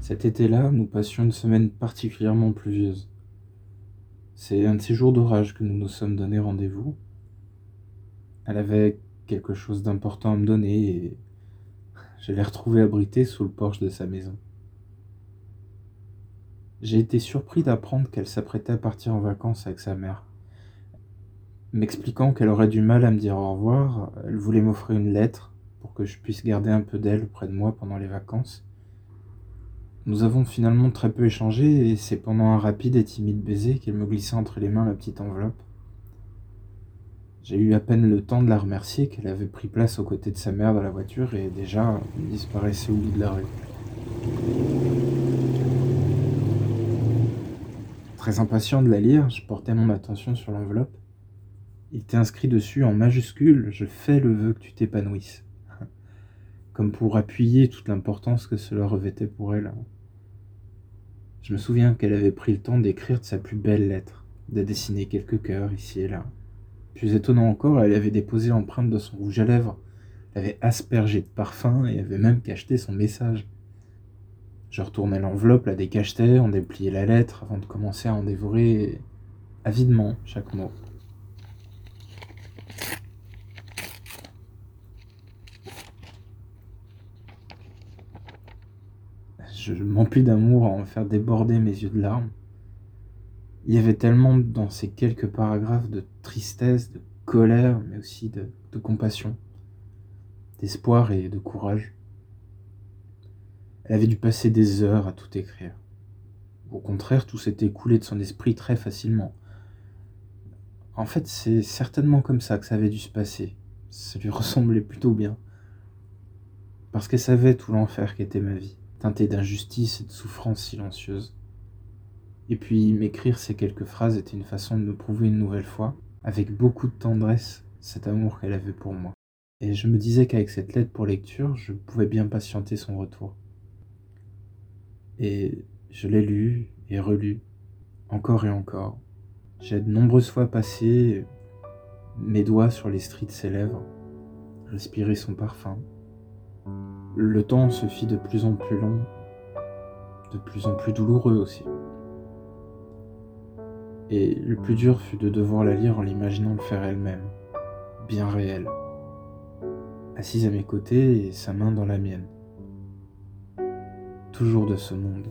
Cet été-là, nous passions une semaine particulièrement pluvieuse. C'est un de ces jours d'orage que nous nous sommes donné rendez-vous. Elle avait quelque chose d'important à me donner et je l'ai retrouvée abritée sous le porche de sa maison. J'ai été surpris d'apprendre qu'elle s'apprêtait à partir en vacances avec sa mère. M'expliquant qu'elle aurait du mal à me dire au revoir, elle voulait m'offrir une lettre que je puisse garder un peu d'elle près de moi pendant les vacances. Nous avons finalement très peu échangé et c'est pendant un rapide et timide baiser qu'elle me glissa entre les mains la petite enveloppe. J'ai eu à peine le temps de la remercier qu'elle avait pris place aux côtés de sa mère dans la voiture et déjà disparaissait au bout de la rue. Très impatient de la lire, je portais mon attention sur l'enveloppe. Il était inscrit dessus en majuscule Je fais le vœu que tu t'épanouisses. Comme pour appuyer toute l'importance que cela revêtait pour elle. Je me souviens qu'elle avait pris le temps d'écrire sa plus belle lettre, de dessiner quelques cœurs ici et là. Plus étonnant encore, elle avait déposé l'empreinte de son rouge à lèvres, avait aspergé de parfum et avait même cacheté son message. Je retournais l'enveloppe, la décachetais, en dépliais la lettre avant de commencer à en dévorer avidement chaque mot. Je m'emplis d'amour à en faire déborder mes yeux de larmes. Il y avait tellement dans ces quelques paragraphes de tristesse, de colère, mais aussi de, compassion, d'espoir et de courage. Elle avait dû passer des heures à tout écrire. Au contraire, tout s'était écoulé de son esprit très facilement. En fait, c'est certainement comme ça que ça avait dû se passer. Ça lui ressemblait plutôt bien. Parce qu'elle savait tout l'enfer qu'était ma vie, teinté d'injustice et de souffrance silencieuse. Et puis m'écrire ces quelques phrases était une façon de me prouver une nouvelle fois, avec beaucoup de tendresse, cet amour qu'elle avait pour moi. Et je me disais qu'avec cette lettre pour lecture, je pouvais bien patienter son retour. Et je l'ai lu et relu, encore et encore. J'ai de nombreuses fois passé mes doigts sur les stries de ses lèvres, respiré son parfum. Le temps se fit de plus en plus long, de plus en plus douloureux aussi. Et le plus dur fut de devoir la lire en l'imaginant le faire elle-même, bien réelle, assise à mes côtés et sa main dans la mienne toujours de ce monde.